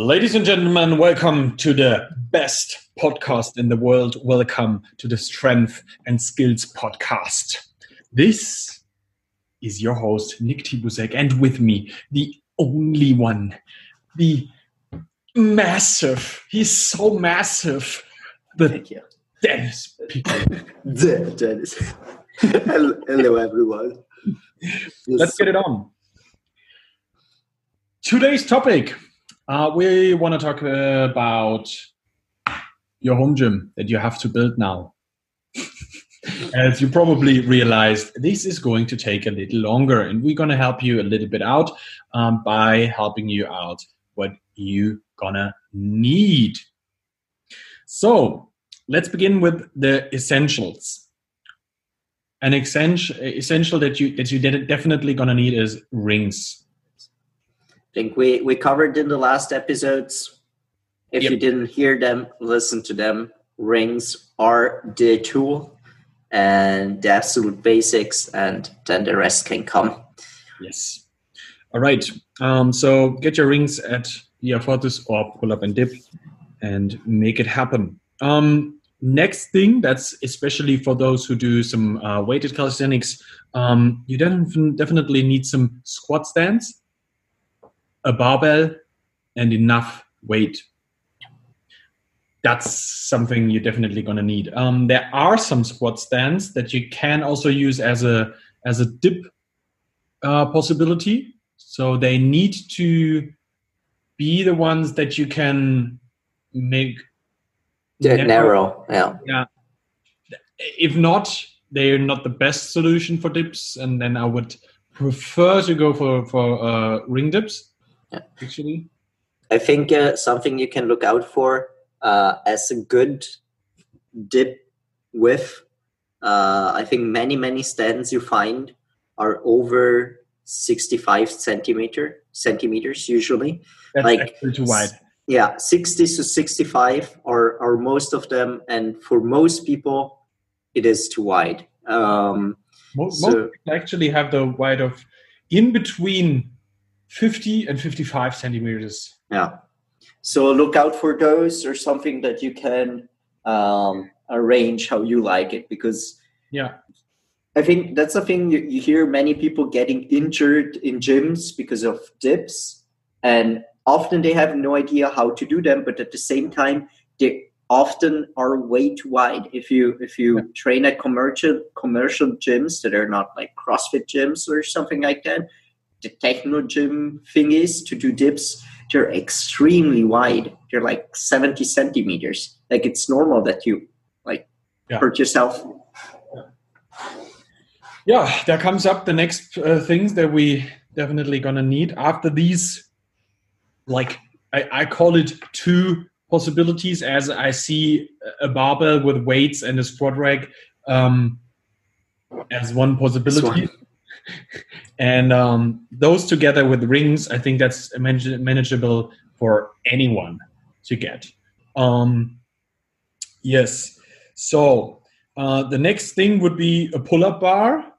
Ladies and gentlemen, welcome to the best podcast in the world. Welcome to the Strength and Skills Podcast. This is your host, Nick Tibusek, and with me, the only one, the massive, he's so massive, the Thank you. Dennis. The Dennis. hello, everyone. Let's get it on. Today's topic uh, we want to talk uh, about your home gym that you have to build now. As you probably realized, this is going to take a little longer, and we're going to help you a little bit out um, by helping you out what you gonna need. So let's begin with the essentials. An essential essential that you that you definitely gonna need is rings. I think we, we covered in the last episodes. If Yep. you didn't hear them, listen to them. Rings are the tool and the absolute basics, and then the rest can come. Yes. All right. Um, so get your rings at Via Fortis or pull up and dip and make it happen. Um, next thing, that's especially for those who do some uh, weighted calisthenics, um, you definitely need some squat stands, a barbell, and enough weight. That's something you're definitely going to need. Um, there are some squat stands that you can also use as a as a dip uh, possibility. So they need to be the ones that you can make. Narrow. narrow, yeah. If not, they're not the best solution for dips, and then I would prefer to go for for uh, ring dips. Yeah. Actually, I think uh, something you can look out for uh, as a good dip width. Uh, I think many many stands you find are over sixty five centimeter centimeters usually. that's Like- too wide. Yeah, sixty to sixty five are are most of them, and for most people, it is too wide. Um, Mo- So- most actually have the wide of in between fifty and fifty-five centimeters. Yeah. So look out for those or something that you can um, arrange how you like it because Yeah. I think that's the thing you, you hear many people getting injured in gyms because of dips and often they have no idea how to do them but at the same time they often are way too wide if you if you Yeah. train at commercial commercial gyms that are not like CrossFit gyms or something like that the Technogym thing is to do dips they're extremely wide. They're like 70 centimeters. Like it's normal that you like Yeah. hurt yourself. yeah there comes up the next uh, things that we definitely gonna need after these like I, I call it two possibilities as i see a barbell with weights and a squat rack um, as one possibility Squat. And um, those together with rings i think that's manage- manageable for anyone to get. Um, yes. So uh, the next thing would be a pull-up bar.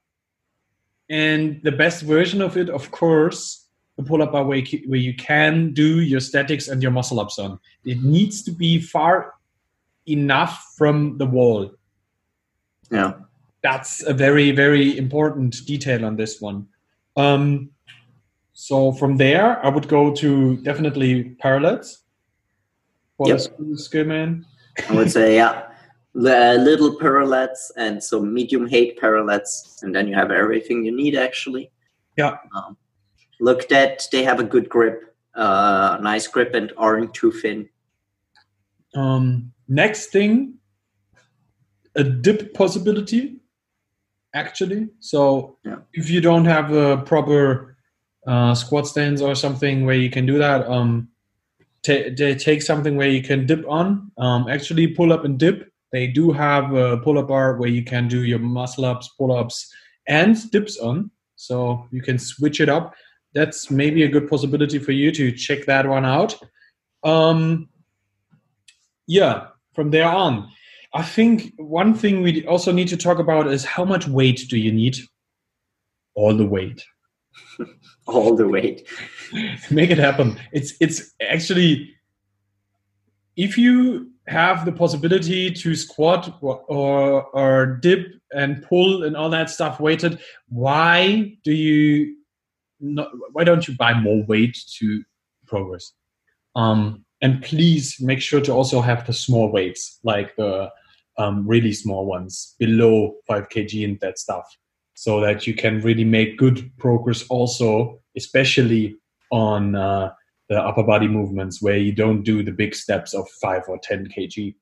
And the best version of it of course the pull-up bar where where you can do your statics and your muscle ups on. It needs to be far enough from the wall. Yeah. That's a very very important detail on this one um, so from there i would go to definitely parallels for Yep. the skill- man I would say, yeah. The little parallettes and some medium height parallettes, and then you have everything you need actually. Yeah. Um, look that they have a good grip, uh, nice grip, and aren't too thin. Um, next thing, a dip possibility, actually. So Yeah. if you don't have a proper uh, squat stands or something where you can do that, um, ta- they take something where you can dip on. Um, actually, pull up and dip. They do have a pull up bar where you can do your muscle ups, pull ups, and dips on. So you can switch it up. That's maybe a good possibility for you to check that one out. Um, yeah, from there on, I think one thing we also need to talk about is how much weight do you need? All the weight. all the weight. Make it happen. It's it's actually if you have the possibility to squat or, or or dip and pull and all that stuff weighted, why do you not, why don't you buy more weight to progress? Um, and please make sure to also have the small weights, like the um, really small ones below 5 kg and that stuff, so that you can really make good progress also, especially on uh, the upper body movements where you don't do the big steps of 5 or 10 kg.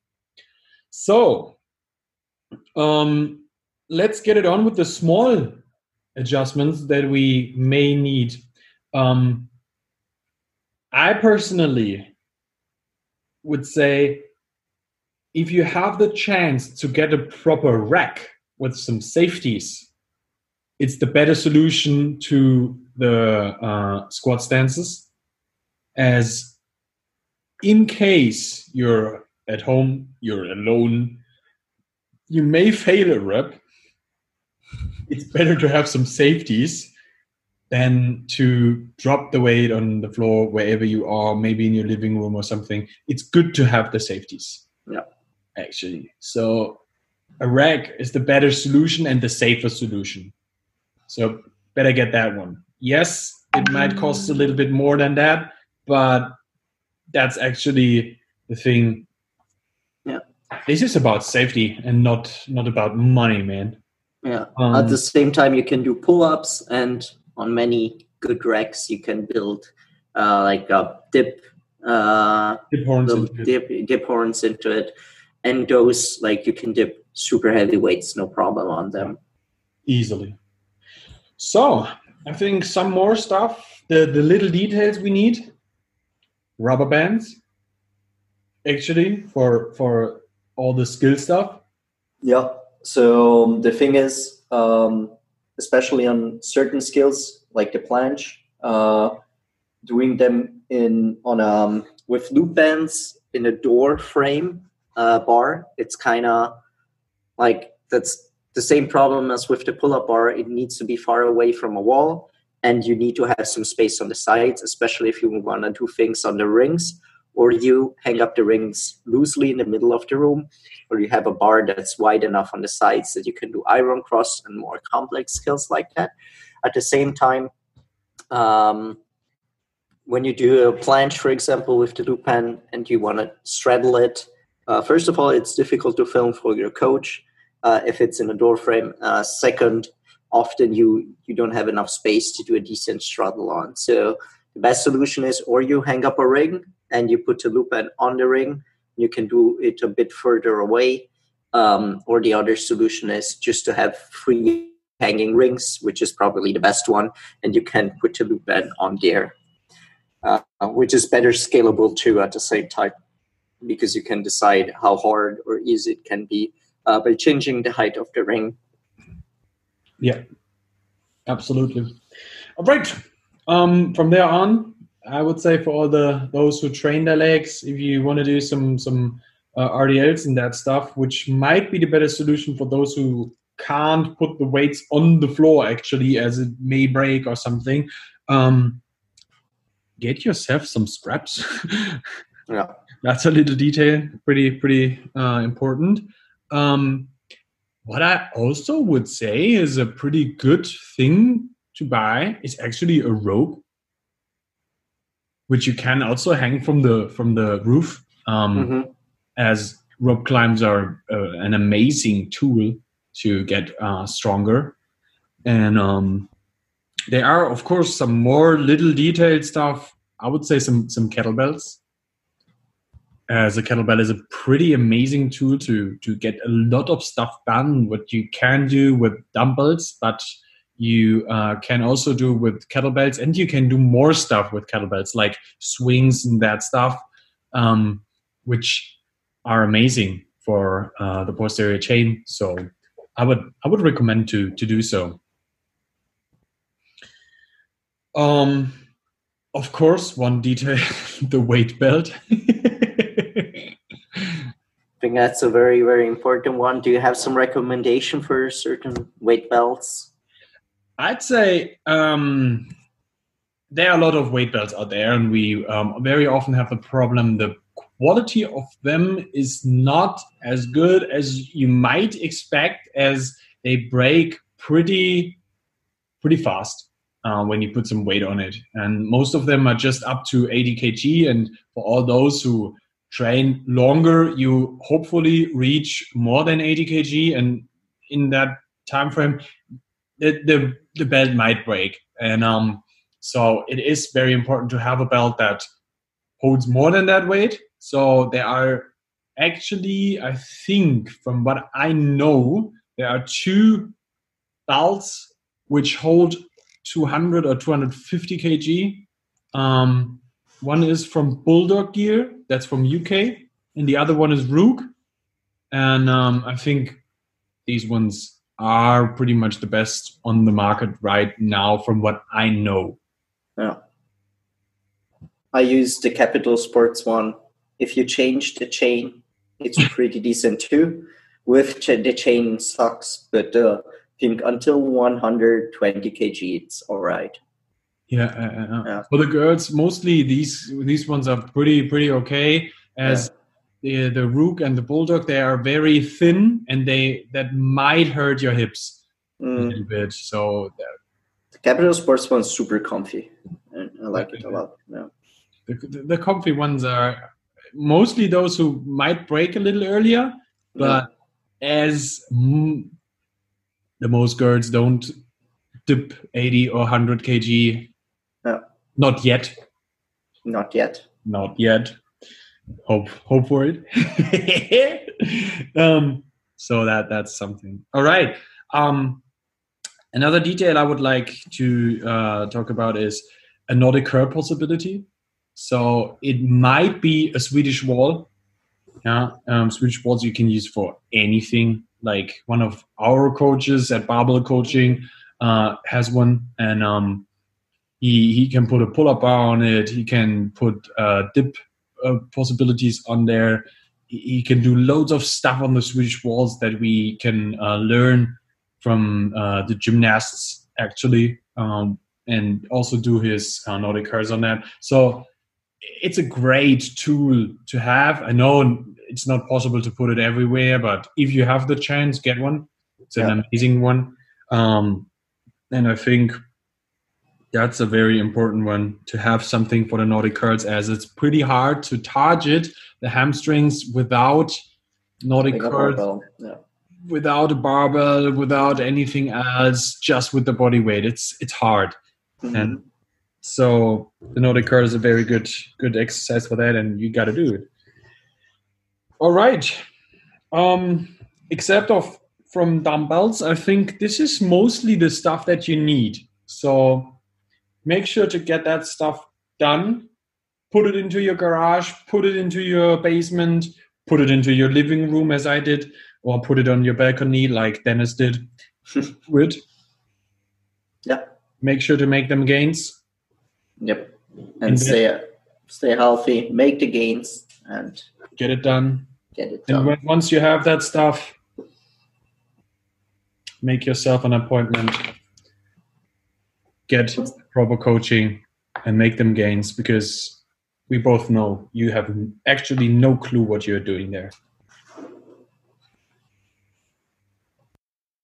So, um, let's get it on with the small adjustments that we may need. Um, I personally would say if you have the chance to get a proper rack with some safeties, it's the better solution to the uh, squat stances. As in case you're at home, you're alone, you may fail a rep. It's better to have some safeties than to drop the weight on the floor wherever you are, maybe in your living room or something. It's good to have the safeties. Yeah. Actually. So a rack is the better solution and the safer solution. So better get that one. Yes, it might cost a little bit more than that, but that's actually the thing. Yeah. This is about safety and not not about money, man. Yeah. Um, At the same time, you can do pull-ups, and on many good racks, you can build uh, like a dip, uh, Dip horns it. dip, dip horns into it, and those like you can dip super heavy weights, no problem on them. easily. So I think some more stuff. The the little details we need. Rubber bands. Actually, for for all the skill stuff. Yeah. So um, the thing is, um, especially on certain skills like the planche, uh, doing them in on um with loop bands in a door frame uh, bar, it's kind of like that's the same problem as with the pull-up bar. It needs to be far away from a wall, and you need to have some space on the sides, especially if you want to do things on the rings, or you hang up the rings loosely in the middle of the room, or you have a bar that's wide enough on the sides that you can do iron cross and more complex skills like that. At the same time, um, when you do a planche, for example, with the loop pen and you want to straddle it, uh, first of all, it's difficult to film for your coach uh, if it's in a door frame. Uh, second, often you you don't have enough space to do a decent straddle on. So the best solution is, or you hang up a ring and you put a loop pen on the ring. You can do it a bit further away, um, or the other solution is just to have free hanging rings, which is probably the best one, and you can put a loop pen on there, uh, which is better scalable too at the same time because you can decide how hard or easy it can be uh, by changing the height of the ring. Yeah, absolutely. All right. Um, from there on, I would say for all the those who train their legs, if you want to do some some uh, RDLs and that stuff, which might be the better solution for those who can't put the weights on the floor actually, as it may break or something. Um, get yourself some straps. Yeah. That's a little detail, pretty pretty uh, important. Um, what I also would say is a pretty good thing to buy is actually a rope, which you can also hang from the from the roof. Um, Mhm. As rope climbs are uh, an amazing tool to get uh, stronger, and um, there are of course some more little detailed stuff. I would say some some kettlebells as a kettlebell is a pretty amazing tool to to get a lot of stuff done what you can do with dumbbells but you uh, can also do with kettlebells and you can do more stuff with kettlebells like swings and that stuff um, which are amazing for uh, the posterior chain. So i would i would recommend to to do so. Um of course one detail the weight belt think that's a very, very important one. Do you have some recommendation for certain weight belts? I'd say um, there are a lot of weight belts out there, and we um, very often have the problem the quality of them is not as good as you might expect, as they break pretty pretty fast uh, when you put some weight on it. And most of them are just up to 80 kg. And for all those who train longer, you hopefully reach more than 80 kg. And in that time frame, the, the, the belt might break. And um, so it is very important to have a belt that holds more than that weight. So there are actually, I think, from what I know, there are two belts which hold 200 or 250 kg. Um, one is from Bulldog Gear, that's from UK, and the other one is Rook. And um, I think these ones are pretty much the best on the market right now, from what I know. Yeah. I use the Capital Sports one. If you change the chain, it's pretty decent too. With the chain sucks, but uh, think until 120 kg, it's all right. Yeah, uh, uh, yeah. For the girls, mostly these these ones are pretty pretty okay. As yeah. the the Rook and the Bulldog, they are very thin, and they that might hurt your hips mm. a little bit. So the Capital Sports one's super comfy, and I like it a lot. Yeah. The, the, the comfy ones are mostly those who might break a little earlier, but yeah. as the most girls don't dip 80 or 100 kg. No. Not yet. Not yet. Not yet. Hope hope for it. um, so that that's something. All right. Um, another detail I would like to uh, talk about is a Nordic curl possibility. So it might be a Swedish wall. Yeah, um, Swedish walls you can use for anything like one of our coaches at Barbell Coaching uh, has one, and um, he he can put a pull up bar on it. He can put uh, dip uh, possibilities on there. He, he, can do loads of stuff on the Swedish walls that we can uh, learn from uh, the gymnasts actually, um, and also do his uh, Nordic curls on that. So it's a great tool to have. I know it's not possible to put it everywhere, but if you have the chance, get one. It's an yeah. amazing one. Um, and I think that's a very important one to have something for the Nordic curls as it's pretty hard to target the hamstrings without Nordic curls. Yeah. Without a barbell, without anything else, just with the body weight, it's it's hard, mm-hmm. and so the Nordic curl is a very good good exercise for that, and you got to do it. All right. Um, except of from dumbbells, I think this is mostly the stuff that you need. So make sure to get that stuff done. Put it into your garage, put it into your basement, put it into your living room as I did, or put it on your balcony like Dennis did. Good. Yeah. Make sure to make them gains. Yep. And, and stay stay healthy, make the gains and get it done get it done. And once you have that stuff, make yourself an appointment, get proper coaching, and make them gains because we both know you have actually no clue what you're doing there.